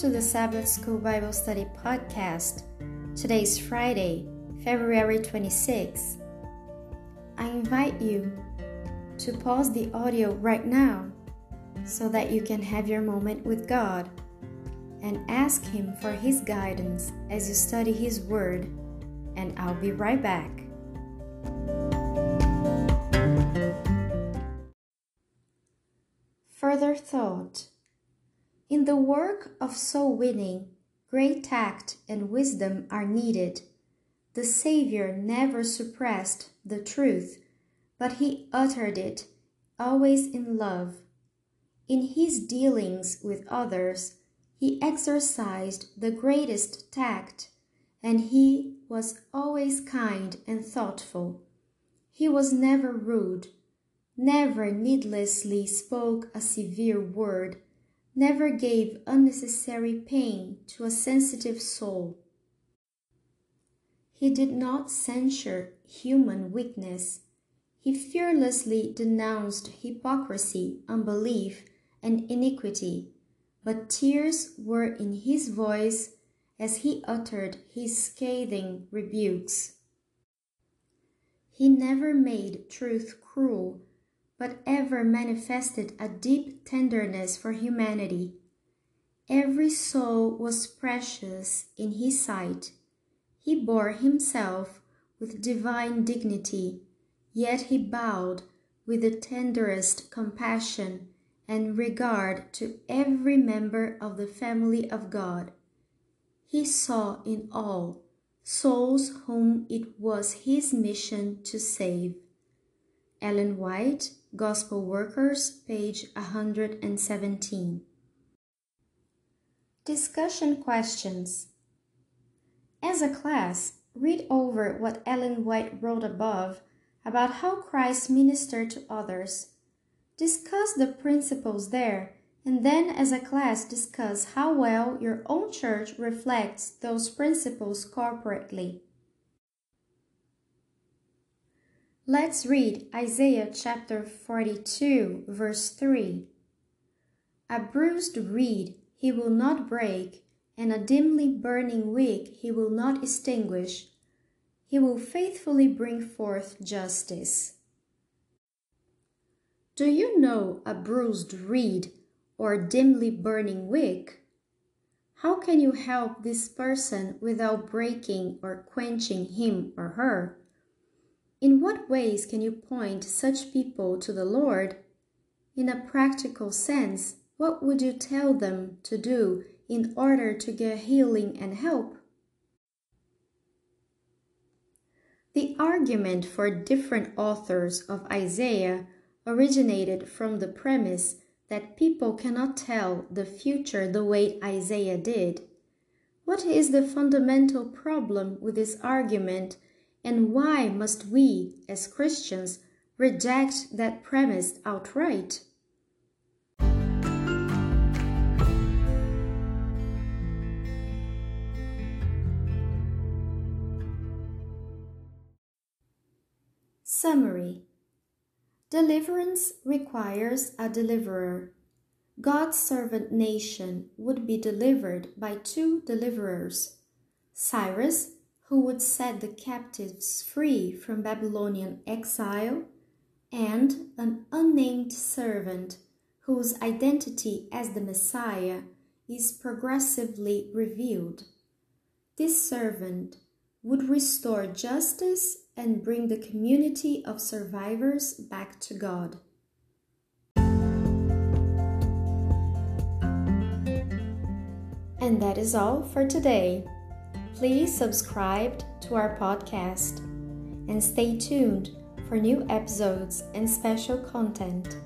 to the Sabbath School Bible Study Podcast. Today is Friday, February 26. I invite you to pause the audio right now so that you can have your moment with God and ask Him for His guidance as you study His Word. And I'll be right back. Further thought In the work of soul winning, great tact and wisdom are needed. The Savior never suppressed the truth, but he uttered it, always in love. In his dealings with others, he exercised the greatest tact, and he was always kind and thoughtful. He was never rude, never needlessly spoke a severe word, never gave unnecessary pain to a sensitive soul. He did not censure human weakness. He fearlessly denounced hypocrisy, unbelief, and iniquity, but tears were in his voice as he uttered his scathing rebukes. He never made truth cruel, but ever manifested a deep tenderness for humanity. Every soul was precious in his sight. He bore himself with divine dignity, yet he bowed with the tenderest compassion and regard to every member of the family of God. He saw in all souls whom it was his mission to save. Ellen White, Gospel Workers, page 117. Discussion questions. As a class, read over what Ellen White wrote above about how Christ ministered to others. Discuss the principles there, and then as a class, discuss how well your own church reflects those principles corporately. Let's read Isaiah chapter 42, verse 3. A bruised reed he will not break and a dimly burning wick he will not extinguish. He will faithfully bring forth justice. Do you know a bruised reed or dimly burning wick? How can you help this person without breaking or quenching him or her? In what ways can you point such people to the Lord? In a practical sense, what would you tell them to do in order to get healing and help. The argument for different authors of Isaiah originated from the premise that people cannot tell the future the way Isaiah did. What is the fundamental problem with this argument, and why must we, as Christians, reject that premise outright? Summary Deliverance requires a deliverer. God's servant nation would be delivered by two deliverers Cyrus, who would set the captives free from Babylonian exile, and an unnamed servant whose identity as the Messiah is progressively revealed. This servant would restore justice and bring the community of survivors back to God. And that is all for today. Please subscribe to our podcast and stay tuned for new episodes and special content.